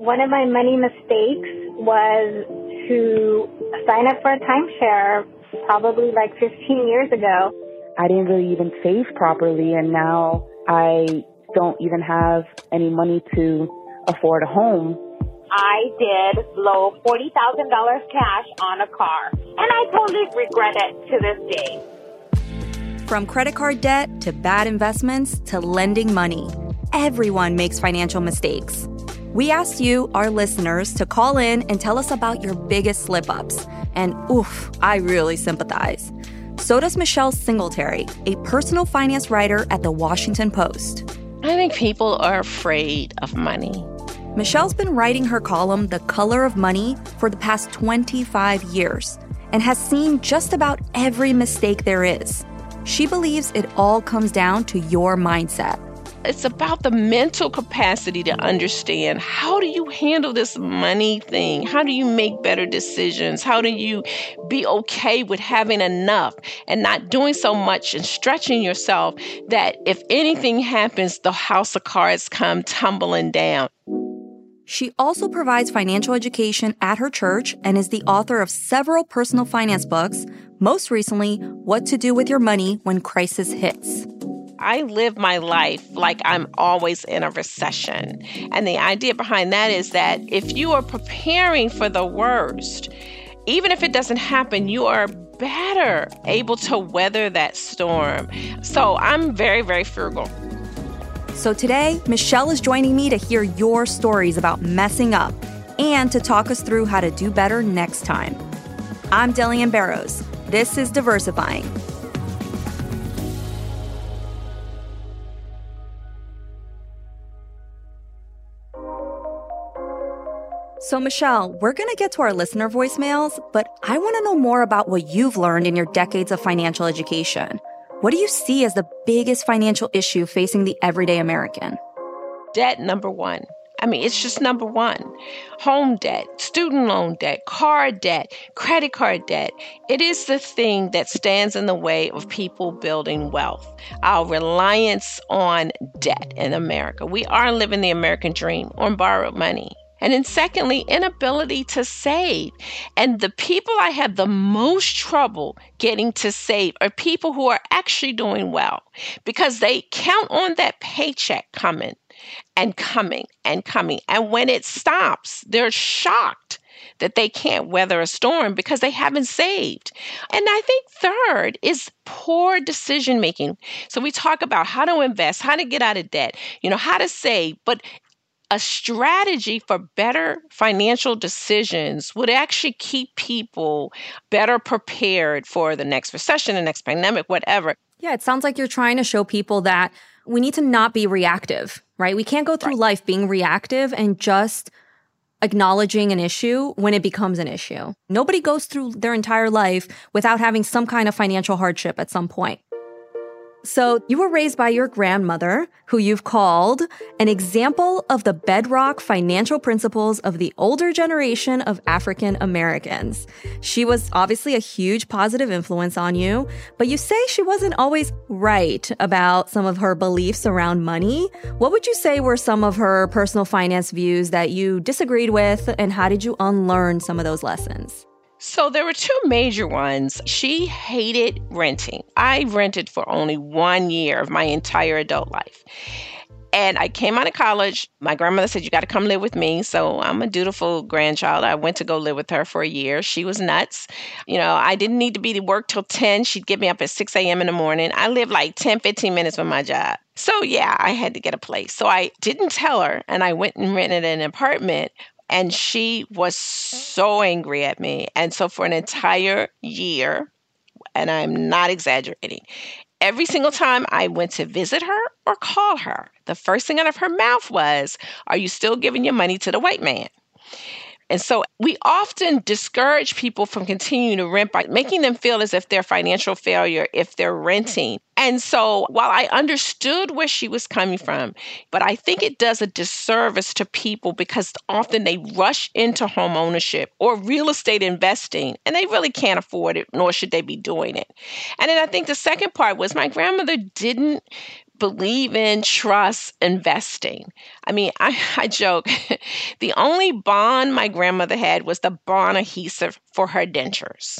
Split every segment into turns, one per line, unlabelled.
One of my money mistakes was to sign up for a timeshare probably like 15 years ago.
I didn't really even save properly, and now I don't even have any money to afford a home.
I did blow $40,000 cash on a car, and I totally regret it to this day.
From credit card debt to bad investments to lending money, everyone makes financial mistakes. We asked you, our listeners, to call in and tell us about your biggest slip ups. And oof, I really sympathize. So does Michelle Singletary, a personal finance writer at the Washington Post.
I think people are afraid of money.
Michelle's been writing her column, The Color of Money, for the past 25 years and has seen just about every mistake there is. She believes it all comes down to your mindset
it's about the mental capacity to understand how do you handle this money thing? How do you make better decisions? How do you be okay with having enough and not doing so much and stretching yourself that if anything happens, the house of cards come tumbling down?
She also provides financial education at her church and is the author of several personal finance books, most recently, What to Do with Your Money When Crisis Hits.
I live my life like I'm always in a recession. And the idea behind that is that if you are preparing for the worst, even if it doesn't happen, you are better able to weather that storm. So I'm very, very frugal.
So today, Michelle is joining me to hear your stories about messing up and to talk us through how to do better next time. I'm Delyanne Barros. This is Diversifying. So, Michelle, we're going to get to our listener voicemails, but I want to know more about what you've learned in your decades of financial education. What do you see as the biggest financial issue facing the everyday American?
Debt, number one. I mean, it's just number one. Home debt, student loan debt, car debt, credit card debt. It is the thing that stands in the way of people building wealth. Our reliance on debt in America. We are living the American dream on borrowed money. And then, secondly, inability to save. And the people I have the most trouble getting to save are people who are actually doing well because they count on that paycheck coming and coming and coming. And when it stops, they're shocked that they can't weather a storm because they haven't saved. And I think third is poor decision making. So we talk about how to invest, how to get out of debt, you know, how to save, but a strategy for better financial decisions would actually keep people better prepared for the next recession, the next pandemic, whatever.
Yeah, it sounds like you're trying to show people that we need to not be reactive, right? We can't go through right. life being reactive and just acknowledging an issue when it becomes an issue. Nobody goes through their entire life without having some kind of financial hardship at some point. So, you were raised by your grandmother, who you've called an example of the bedrock financial principles of the older generation of African Americans. She was obviously a huge positive influence on you, but you say she wasn't always right about some of her beliefs around money. What would you say were some of her personal finance views that you disagreed with, and how did you unlearn some of those lessons?
So there were two major ones. She hated renting. I rented for only one year of my entire adult life. And I came out of college. My grandmother said, You got to come live with me. So I'm a dutiful grandchild. I went to go live with her for a year. She was nuts. You know, I didn't need to be to work till 10. She'd get me up at 6 a.m. in the morning. I lived like 10, 15 minutes from my job. So yeah, I had to get a place. So I didn't tell her and I went and rented an apartment and she was so angry at me. And so for an entire year, and I'm not exaggerating, every single time I went to visit her or call her, the first thing out of her mouth was, Are you still giving your money to the white man? And so we often discourage people from continuing to rent by making them feel as if they're financial failure if they're renting. And so while I understood where she was coming from, but I think it does a disservice to people because often they rush into home ownership or real estate investing and they really can't afford it, nor should they be doing it. And then I think the second part was my grandmother didn't believe in trust investing. I mean, I, I joke, the only bond my grandmother had was the bond adhesive for her dentures.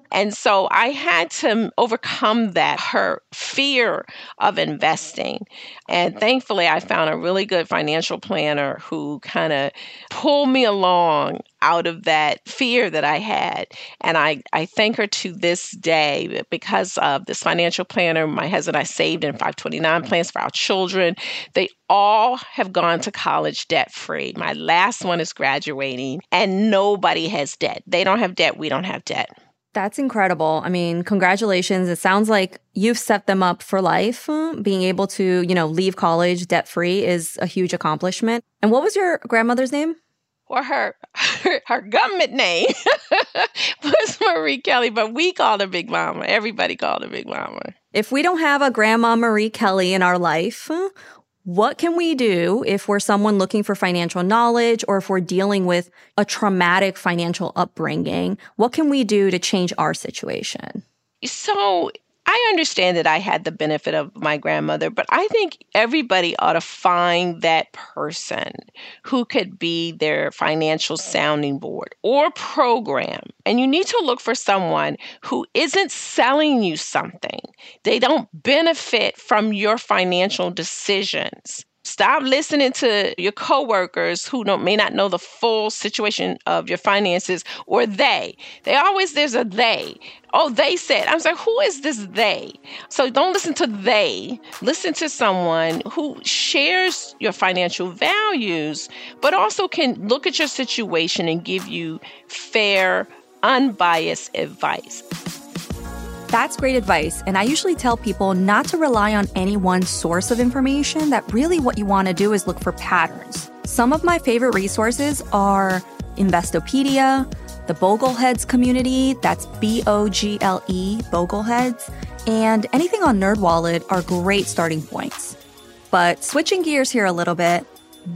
and so I had to overcome that, her fear of investing. And thankfully, I found a really good financial planner who kind of pulled me along out of that fear that I had. And I, I thank her to this day because of this financial planner. My husband and I saved in 529 plans for our children. They all have gone to college debt free. My last one is graduating, and nobody has debt. They don't have debt. We don't have debt.
That's incredible. I mean, congratulations. It sounds like you've set them up for life. Being able to, you know, leave college debt free is a huge accomplishment. And what was your grandmother's name?
Well, her her, her government name was Marie Kelly, but we called her Big Mama. Everybody called her Big Mama.
If we don't have a Grandma Marie Kelly in our life, what can we do if we're someone looking for financial knowledge or if we're dealing with a traumatic financial upbringing? What can we do to change our situation?
So, I understand that I had the benefit of my grandmother, but I think everybody ought to find that person who could be their financial sounding board or program. And you need to look for someone who isn't selling you something. They don't benefit from your financial decisions. Stop listening to your coworkers who don't, may not know the full situation of your finances or they. They always, there's a they. Oh, they said. I'm like, who is this they? So don't listen to they. Listen to someone who shares your financial values, but also can look at your situation and give you fair, unbiased advice.
That's great advice. And I usually tell people not to rely on any one source of information, that really what you want to do is look for patterns. Some of my favorite resources are Investopedia, the Bogleheads community, that's B O G L E, Bogleheads, and anything on NerdWallet are great starting points. But switching gears here a little bit,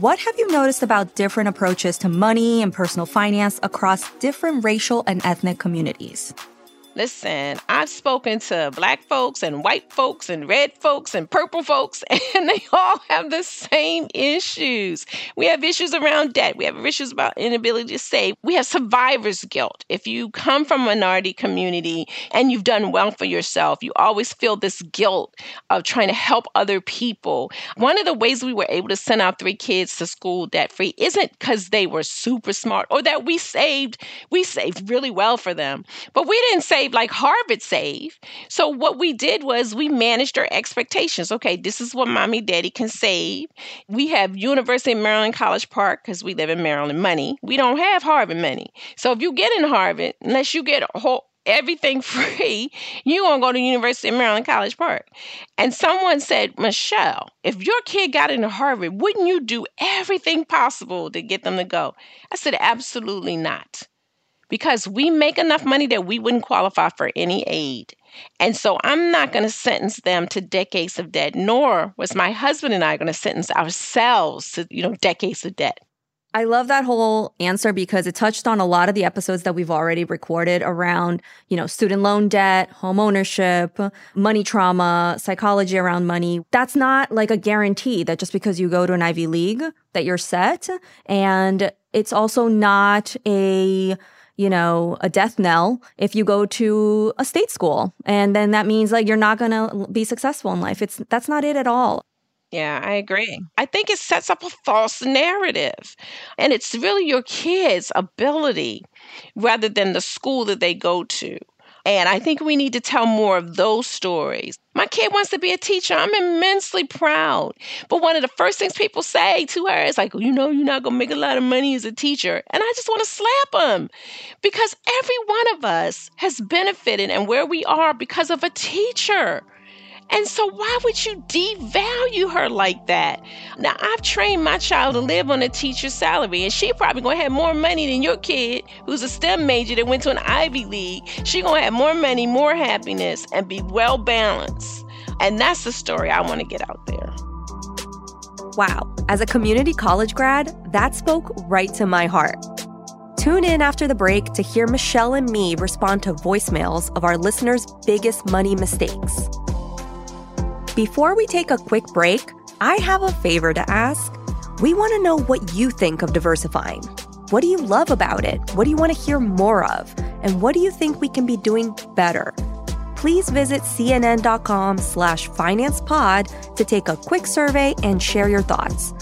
what have you noticed about different approaches to money and personal finance across different racial and ethnic communities?
Listen, I've spoken to black folks and white folks and red folks and purple folks, and they all have the same issues. We have issues around debt. We have issues about inability to save. We have survivor's guilt. If you come from a minority community and you've done well for yourself, you always feel this guilt of trying to help other people. One of the ways we were able to send our three kids to school debt free isn't because they were super smart or that we saved, we saved really well for them, but we didn't say save like Harvard saved. So what we did was we managed our expectations. Okay, this is what mommy daddy can save. We have University of Maryland College Park because we live in Maryland money. We don't have Harvard money. So if you get in Harvard, unless you get a whole everything free, you gonna go to University of Maryland College Park. And someone said, Michelle, if your kid got into Harvard, wouldn't you do everything possible to get them to go? I said, absolutely not because we make enough money that we wouldn't qualify for any aid. And so I'm not going to sentence them to decades of debt, nor was my husband and I going to sentence ourselves to, you know, decades of debt.
I love that whole answer because it touched on a lot of the episodes that we've already recorded around, you know, student loan debt, home ownership, money trauma, psychology around money. That's not like a guarantee that just because you go to an Ivy League that you're set. And it's also not a you know, a death knell if you go to a state school. And then that means like you're not going to be successful in life. It's that's not it at all.
Yeah, I agree. I think it sets up a false narrative. And it's really your kids' ability rather than the school that they go to. And I think we need to tell more of those stories. My kid wants to be a teacher. I'm immensely proud. But one of the first things people say to her is like, you know, you're not going to make a lot of money as a teacher. And I just want to slap them because every one of us has benefited and where we are because of a teacher. And so, why would you devalue her like that? Now, I've trained my child to live on a teacher's salary, and she probably gonna have more money than your kid who's a STEM major that went to an Ivy League. She gonna have more money, more happiness, and be well balanced. And that's the story I wanna get out there.
Wow, as a community college grad, that spoke right to my heart. Tune in after the break to hear Michelle and me respond to voicemails of our listeners' biggest money mistakes. Before we take a quick break, I have a favor to ask. We want to know what you think of diversifying. What do you love about it? What do you want to hear more of? And what do you think we can be doing better? Please visit cnn.com slash financepod to take a quick survey and share your thoughts.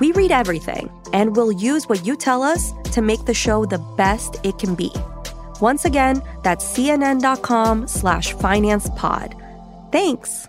We read everything, and we'll use what you tell us to make the show the best it can be. Once again, that's cnn.com slash financepod. Thanks.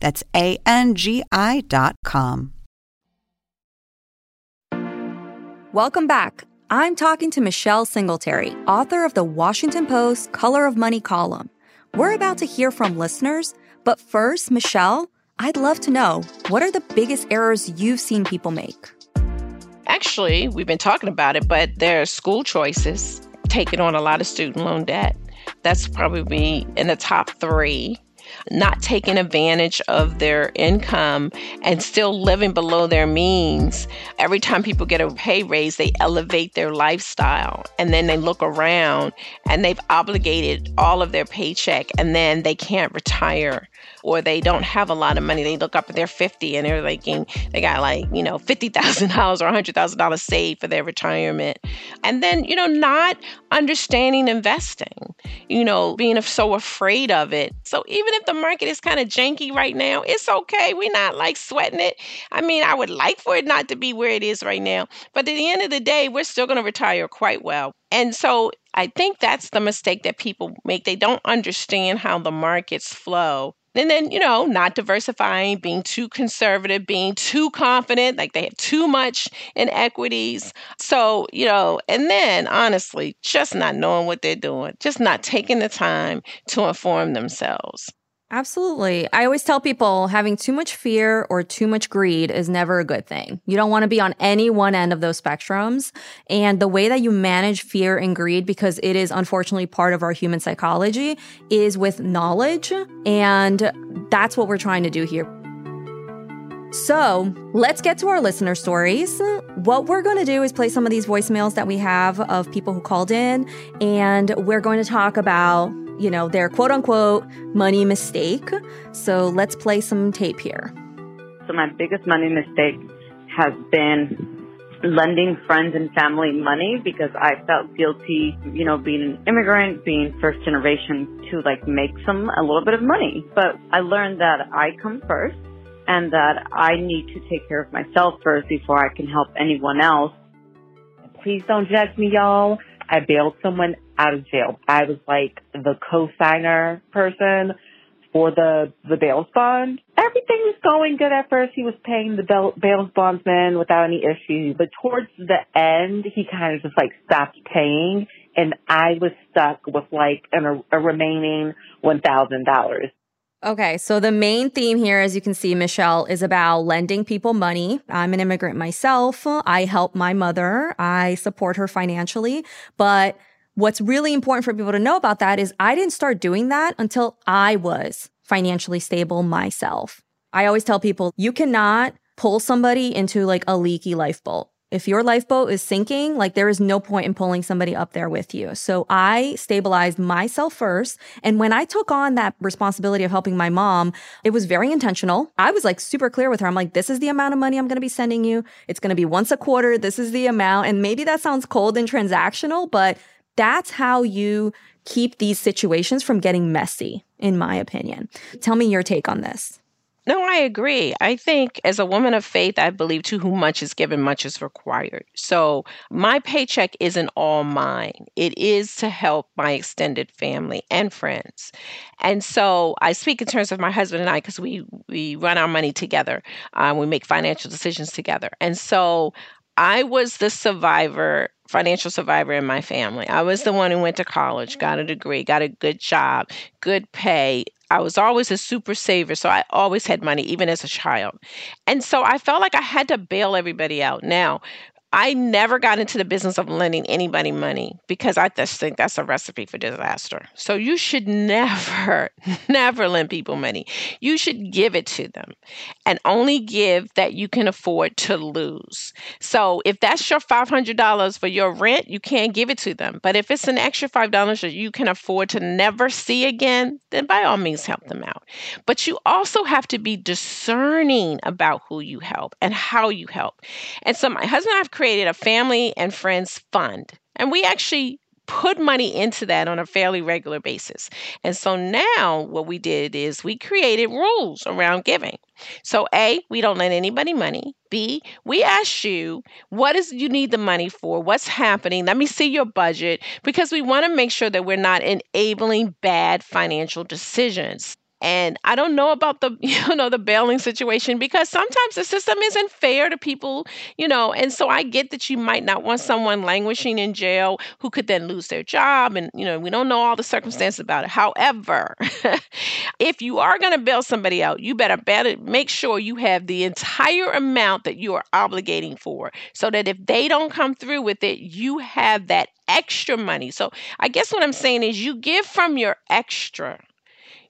That's A N G I dot com.
Welcome back. I'm talking to Michelle Singletary, author of the Washington Post Color of Money column. We're about to hear from listeners, but first, Michelle, I'd love to know what are the biggest errors you've seen people make?
Actually, we've been talking about it, but there are school choices, taking on a lot of student loan debt. That's probably in the top three not taking advantage of their income and still living below their means. Every time people get a pay raise, they elevate their lifestyle and then they look around and they've obligated all of their paycheck and then they can't retire or they don't have a lot of money. They look up at their 50 and they're thinking they got like, you know, $50,000 or $100,000 saved for their retirement. And then, you know, not understanding investing, you know, being so afraid of it. So even if the market is kind of janky right now, it's okay. We're not like sweating it. I mean, I would like for it not to be where it is right now. But at the end of the day, we're still going to retire quite well. And so I think that's the mistake that people make. They don't understand how the markets flow. And then, you know, not diversifying, being too conservative, being too confident, like they have too much in equities. So, you know, and then honestly, just not knowing what they're doing, just not taking the time to inform themselves.
Absolutely. I always tell people having too much fear or too much greed is never a good thing. You don't want to be on any one end of those spectrums. And the way that you manage fear and greed, because it is unfortunately part of our human psychology, is with knowledge. And that's what we're trying to do here. So let's get to our listener stories. What we're going to do is play some of these voicemails that we have of people who called in, and we're going to talk about you know, their quote unquote money mistake. So let's play some tape here.
So, my biggest money mistake has been lending friends and family money because I felt guilty, you know, being an immigrant, being first generation to like make some, a little bit of money. But I learned that I come first and that I need to take care of myself first before I can help anyone else.
Please don't judge me, y'all. I bailed someone out of jail. I was like the co-signer person for the the bail fund. everything was going good at first. He was paying the bail, bondsman without any issue, but towards the end, he kind of just like stopped paying, and I was stuck with like an, a, a remaining one thousand dollars.
Okay, so the main theme here, as you can see, Michelle, is about lending people money. I'm an immigrant myself. I help my mother. I support her financially. But what's really important for people to know about that is I didn't start doing that until I was financially stable myself. I always tell people you cannot pull somebody into like a leaky lifeboat. If your lifeboat is sinking, like there is no point in pulling somebody up there with you. So I stabilized myself first. And when I took on that responsibility of helping my mom, it was very intentional. I was like super clear with her. I'm like, this is the amount of money I'm going to be sending you. It's going to be once a quarter. This is the amount. And maybe that sounds cold and transactional, but that's how you keep these situations from getting messy, in my opinion. Tell me your take on this.
No, I agree. I think as a woman of faith, I believe to whom much is given, much is required. So my paycheck isn't all mine. It is to help my extended family and friends. And so I speak in terms of my husband and I because we we run our money together. Um, we make financial decisions together. And so I was the survivor, financial survivor in my family. I was the one who went to college, got a degree, got a good job, good pay, I was always a super saver, so I always had money, even as a child. And so I felt like I had to bail everybody out. Now, I never got into the business of lending anybody money because I just think that's a recipe for disaster. So you should never, never lend people money. You should give it to them and only give that you can afford to lose. So if that's your $500 for your rent, you can't give it to them. But if it's an extra $5 that you can afford to never see again, then by all means help them out. But you also have to be discerning about who you help and how you help. And so my husband and I have created a family and friends fund. And we actually put money into that on a fairly regular basis. And so now what we did is we created rules around giving. So A, we don't lend anybody money. B, we ask you what is you need the money for? What's happening? Let me see your budget because we want to make sure that we're not enabling bad financial decisions. And I don't know about the, you know, the bailing situation because sometimes the system isn't fair to people, you know, and so I get that you might not want someone languishing in jail who could then lose their job. And, you know, we don't know all the circumstances about it. However, if you are going to bail somebody out, you better better make sure you have the entire amount that you are obligating for so that if they don't come through with it, you have that extra money. So I guess what I'm saying is you give from your extra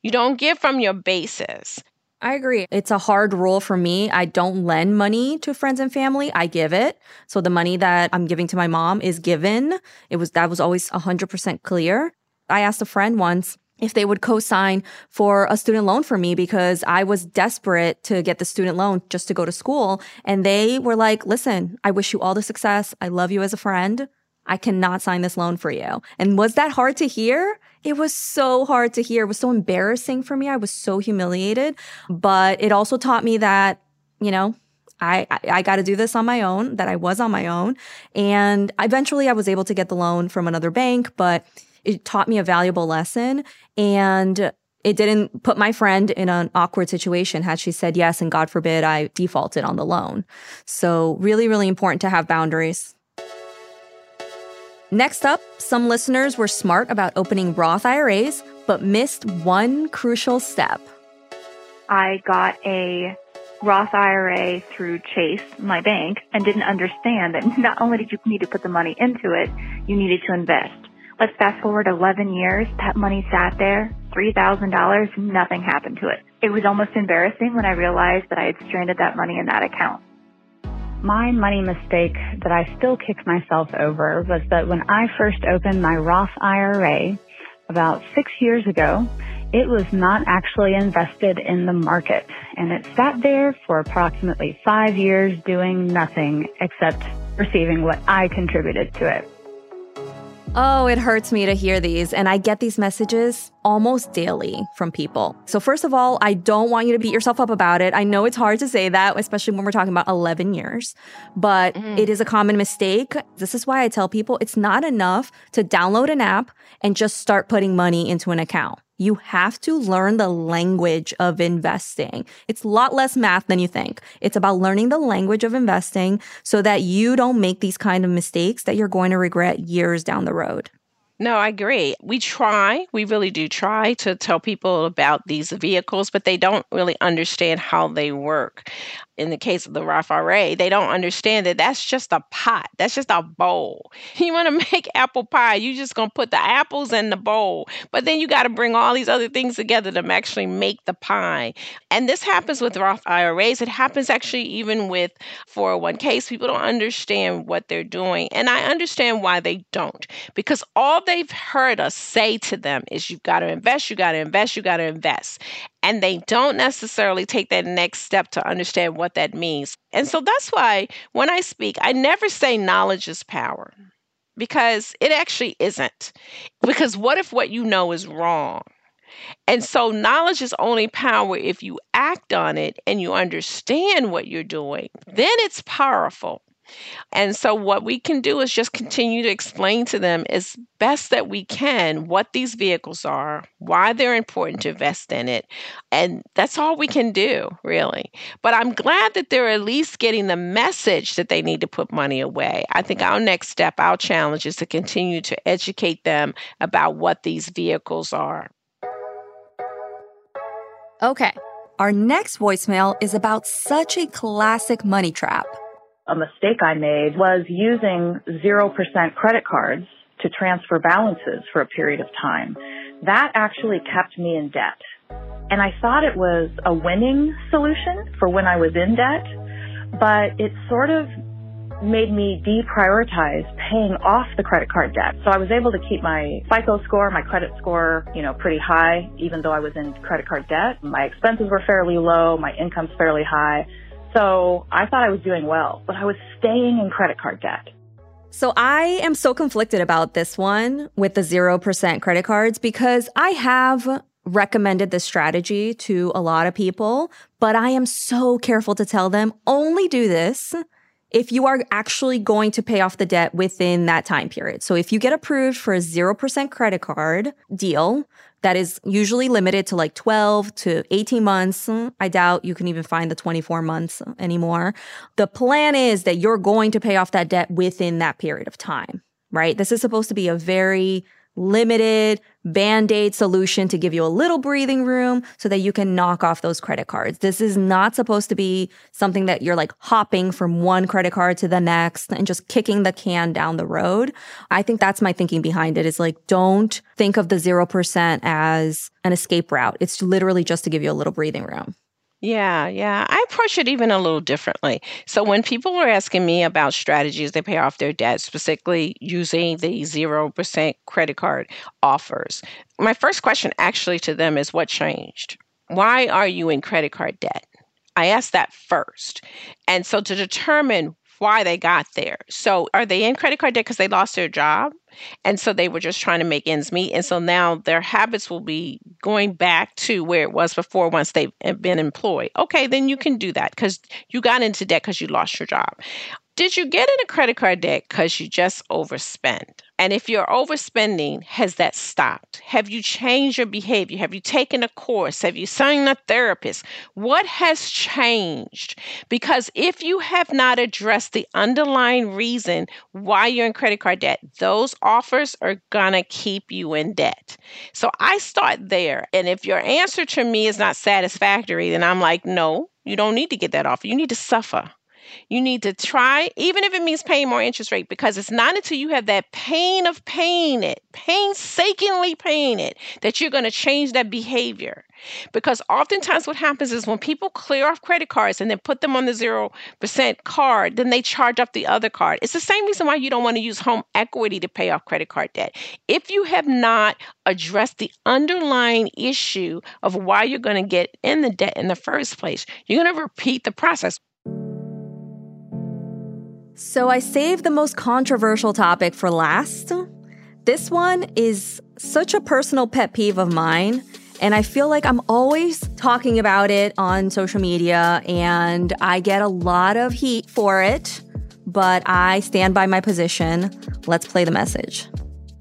you don't give from your basis.
I agree. It's a hard rule for me. I don't lend money to friends and family. I give it. So the money that I'm giving to my mom is given. It was that was always 100% clear. I asked a friend once if they would co-sign for a student loan for me because I was desperate to get the student loan just to go to school and they were like, "Listen, I wish you all the success. I love you as a friend. I cannot sign this loan for you." And was that hard to hear? It was so hard to hear. It was so embarrassing for me. I was so humiliated, but it also taught me that, you know, I, I, I got to do this on my own, that I was on my own. And eventually I was able to get the loan from another bank, but it taught me a valuable lesson. And it didn't put my friend in an awkward situation had she said yes and God forbid I defaulted on the loan. So, really, really important to have boundaries. Next up, some listeners were smart about opening Roth IRAs, but missed one crucial step.
I got a Roth IRA through Chase, my bank, and didn't understand that not only did you need to put the money into it, you needed to invest. Let's fast forward 11 years. That money sat there, $3,000, nothing happened to it. It was almost embarrassing when I realized that I had stranded that money in that account.
My money mistake that I still kick myself over was that when I first opened my Roth IRA about six years ago, it was not actually invested in the market and it sat there for approximately five years doing nothing except receiving what I contributed to it.
Oh, it hurts me to hear these. And I get these messages almost daily from people. So, first of all, I don't want you to beat yourself up about it. I know it's hard to say that, especially when we're talking about 11 years, but mm. it is a common mistake. This is why I tell people it's not enough to download an app and just start putting money into an account. You have to learn the language of investing. It's a lot less math than you think. It's about learning the language of investing so that you don't make these kind of mistakes that you're going to regret years down the road.
No, I agree. We try, we really do try to tell people about these vehicles, but they don't really understand how they work in the case of the Roth IRA, they don't understand that that's just a pot. That's just a bowl. You want to make apple pie, you just going to put the apples in the bowl. But then you got to bring all these other things together to actually make the pie. And this happens with Roth IRAs. It happens actually even with 401ks. People don't understand what they're doing. And I understand why they don't. Because all they've heard us say to them is you've got to invest, you got to invest, you got to invest and they don't necessarily take that next step to understand what that means. And so that's why when I speak, I never say knowledge is power because it actually isn't. Because what if what you know is wrong? And so knowledge is only power if you act on it and you understand what you're doing. Then it's powerful. And so, what we can do is just continue to explain to them as best that we can what these vehicles are, why they're important to invest in it. And that's all we can do, really. But I'm glad that they're at least getting the message that they need to put money away. I think our next step, our challenge is to continue to educate them about what these vehicles are.
Okay. Our next voicemail is about such a classic money trap
a mistake I made was using 0% credit cards to transfer balances for a period of time. That actually kept me in debt. And I thought it was a winning solution for when I was in debt, but it sort of made me deprioritize paying off the credit card debt. So I was able to keep my FICO score, my credit score, you know, pretty high, even though I was in credit card debt. My expenses were fairly low, my income's fairly high. So I thought I was doing well, but I was staying in credit card debt.
So I am so conflicted about this one with the 0% credit cards because I have recommended this strategy to a lot of people, but I am so careful to tell them only do this if you are actually going to pay off the debt within that time period. So if you get approved for a 0% credit card deal, that is usually limited to like 12 to 18 months. I doubt you can even find the 24 months anymore. The plan is that you're going to pay off that debt within that period of time, right? This is supposed to be a very limited band aid solution to give you a little breathing room so that you can knock off those credit cards. This is not supposed to be something that you're like hopping from one credit card to the next and just kicking the can down the road. I think that's my thinking behind it is like, don't think of the 0% as an escape route. It's literally just to give you a little breathing room.
Yeah, yeah. I approach it even a little differently. So when people are asking me about strategies to pay off their debt, specifically using the 0% credit card offers, my first question actually to them is what changed? Why are you in credit card debt? I ask that first. And so to determine why they got there. So are they in credit card debt because they lost their job? And so they were just trying to make ends meet. And so now their habits will be going back to where it was before once they've eh, been employed. Okay, then you can do that because you got into debt because you lost your job. Did you get in a credit card debt because you just overspend? And if you're overspending, has that stopped? Have you changed your behavior? Have you taken a course? Have you seen a therapist? What has changed? Because if you have not addressed the underlying reason why you're in credit card debt, those offers are going to keep you in debt. So I start there. And if your answer to me is not satisfactory, then I'm like, no, you don't need to get that offer. You need to suffer. You need to try, even if it means paying more interest rate, because it's not until you have that pain of paying it, painstakingly paying it, that you're going to change that behavior. Because oftentimes what happens is when people clear off credit cards and then put them on the 0% card, then they charge up the other card. It's the same reason why you don't want to use home equity to pay off credit card debt. If you have not addressed the underlying issue of why you're going to get in the debt in the first place, you're going to repeat the process.
So I saved the most controversial topic for last. This one is such a personal pet peeve of mine. And I feel like I'm always talking about it on social media, and I get a lot of heat for it, but I stand by my position. Let's play the message.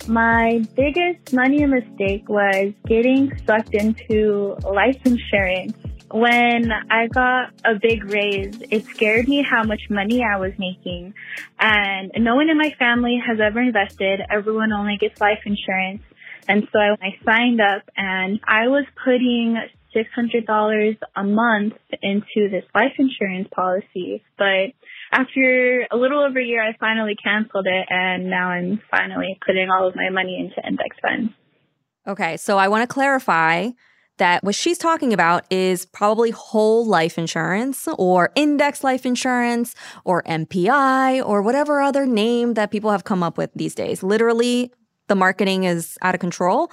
My biggest money mistake was getting sucked into life insurance. When I got a big raise, it scared me how much money I was making. And no one in my family has ever invested. Everyone only gets life insurance. And so I signed up and I was putting $600 a month into this life insurance policy. But after a little over a year, I finally canceled it and now I'm finally putting all of my money into index funds.
Okay, so I want to clarify that what she's talking about is probably whole life insurance or index life insurance or MPI or whatever other name that people have come up with these days. Literally, the marketing is out of control.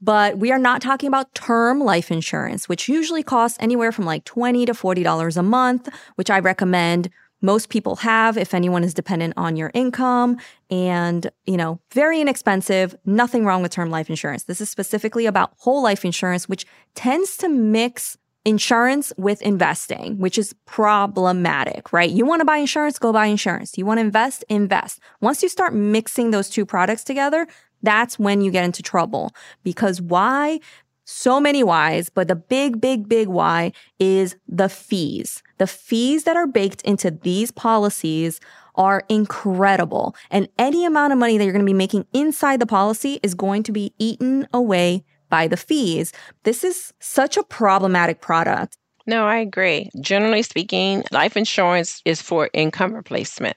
But we are not talking about term life insurance, which usually costs anywhere from like 20 to $40 a month, which I recommend most people have if anyone is dependent on your income and, you know, very inexpensive, nothing wrong with term life insurance. This is specifically about whole life insurance, which tends to mix insurance with investing, which is problematic, right? You want to buy insurance, go buy insurance. You want to invest, invest. Once you start mixing those two products together, that's when you get into trouble. Because why? So many whys, but the big, big, big why is the fees. The fees that are baked into these policies are incredible. And any amount of money that you're going to be making inside the policy is going to be eaten away by the fees. This is such a problematic product.
No, I agree. Generally speaking, life insurance is for income replacement,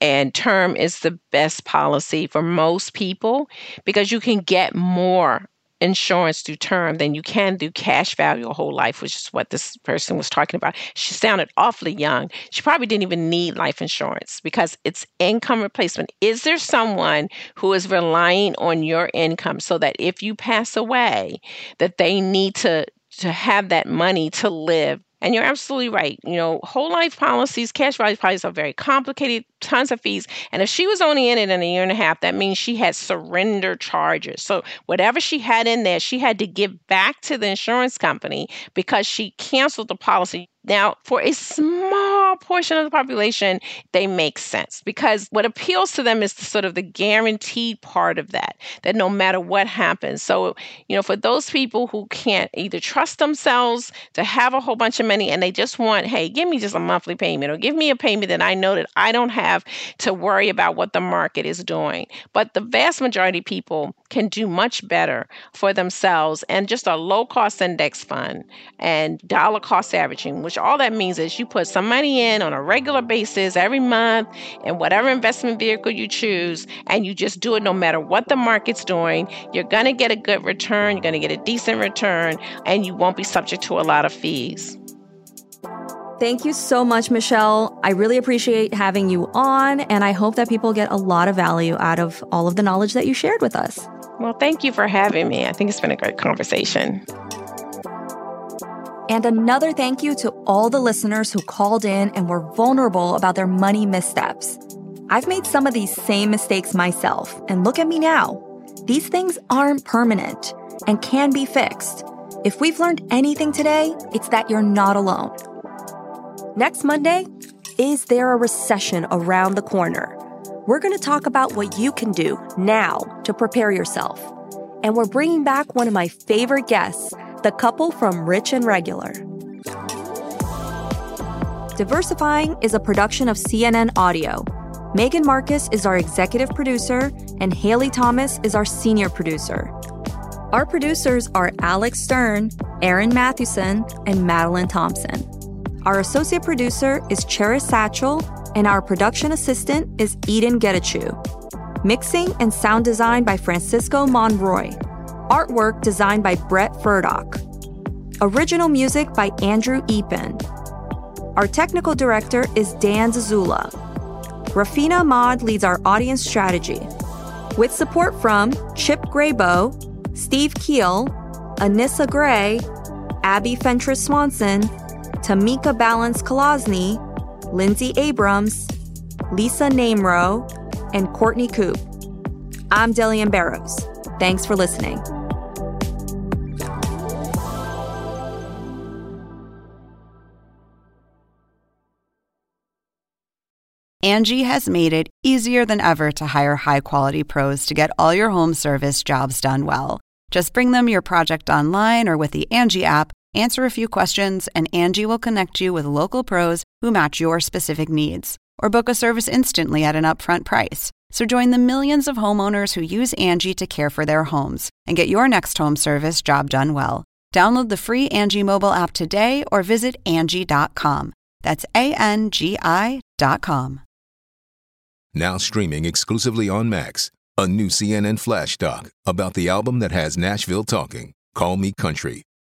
and term is the best policy for most people because you can get more insurance through term than you can do cash value a whole life, which is what this person was talking about. She sounded awfully young. She probably didn't even need life insurance because it's income replacement. Is there someone who is relying on your income so that if you pass away, that they need to to have that money to live. And you're absolutely right. You know, whole life policies, cash value policies are very complicated, tons of fees. And if she was only in it in a year and a half, that means she had surrender charges. So whatever she had in there, she had to give back to the insurance company because she canceled the policy. Now, for a small portion of the population, they make sense because what appeals to them is the sort of the guaranteed part of that, that no matter what happens. So, you know, for those people who can't either trust themselves to have a whole bunch of money and they just want, hey, give me just a monthly payment or give me a payment that I know that I don't have to worry about what the market is doing. But the vast majority of people can do much better for themselves and just a low cost index fund and dollar cost averaging, which all that means is you put some money in on a regular basis every month in whatever investment vehicle you choose, and you just do it no matter what the market's doing. You're going to get a good return, you're going to get a decent return, and you won't be subject to a lot of fees.
Thank you so much, Michelle. I really appreciate having you on, and I hope that people get a lot of value out of all of the knowledge that you shared with us.
Well, thank you for having me. I think it's been a great conversation.
And another thank you to all the listeners who called in and were vulnerable about their money missteps. I've made some of these same mistakes myself, and look at me now. These things aren't permanent and can be fixed. If we've learned anything today, it's that you're not alone. Next Monday, is there a recession around the corner? We're going to talk about what you can do now to prepare yourself. And we're bringing back one of my favorite guests the couple from Rich and Regular. Diversifying is a production of CNN Audio. Megan Marcus is our executive producer, and Haley Thomas is our senior producer. Our producers are Alex Stern, Aaron Mathewson, and Madeline Thompson. Our associate producer is Cheris Satchel, and our production assistant is Eden Getachew. Mixing and sound design by Francisco Monroy. Artwork designed by Brett Furdock. Original music by Andrew Eapen. Our technical director is Dan Dzula. Rafeena Ahmad leads our audience strategy. With support from Chip Grabow, Steve Kiehl, Anissa Gray, Abby Fentress Swanson, Tameeka Ballance-Kolasny, Lindsay Abrams, Lisa Namerow, and Courtney Coupe. I'm Delyanne Barros.
Thanks for listening.
Angi has made it easier than ever to hire high quality pros to get all your home service jobs done well. Just bring them your project online or with the Angi app, answer a few questions, and Angi will connect you with local pros who match your specific needs. Or book a service instantly at an upfront price. So join the millions of homeowners who use Angi to care for their homes and get your next home service job done well. Download the free Angi mobile app today or visit Angi.com. That's A N G I.com.
Now streaming exclusively on Max, a new CNN flash doc about the album that has Nashville talking, Call Me Country.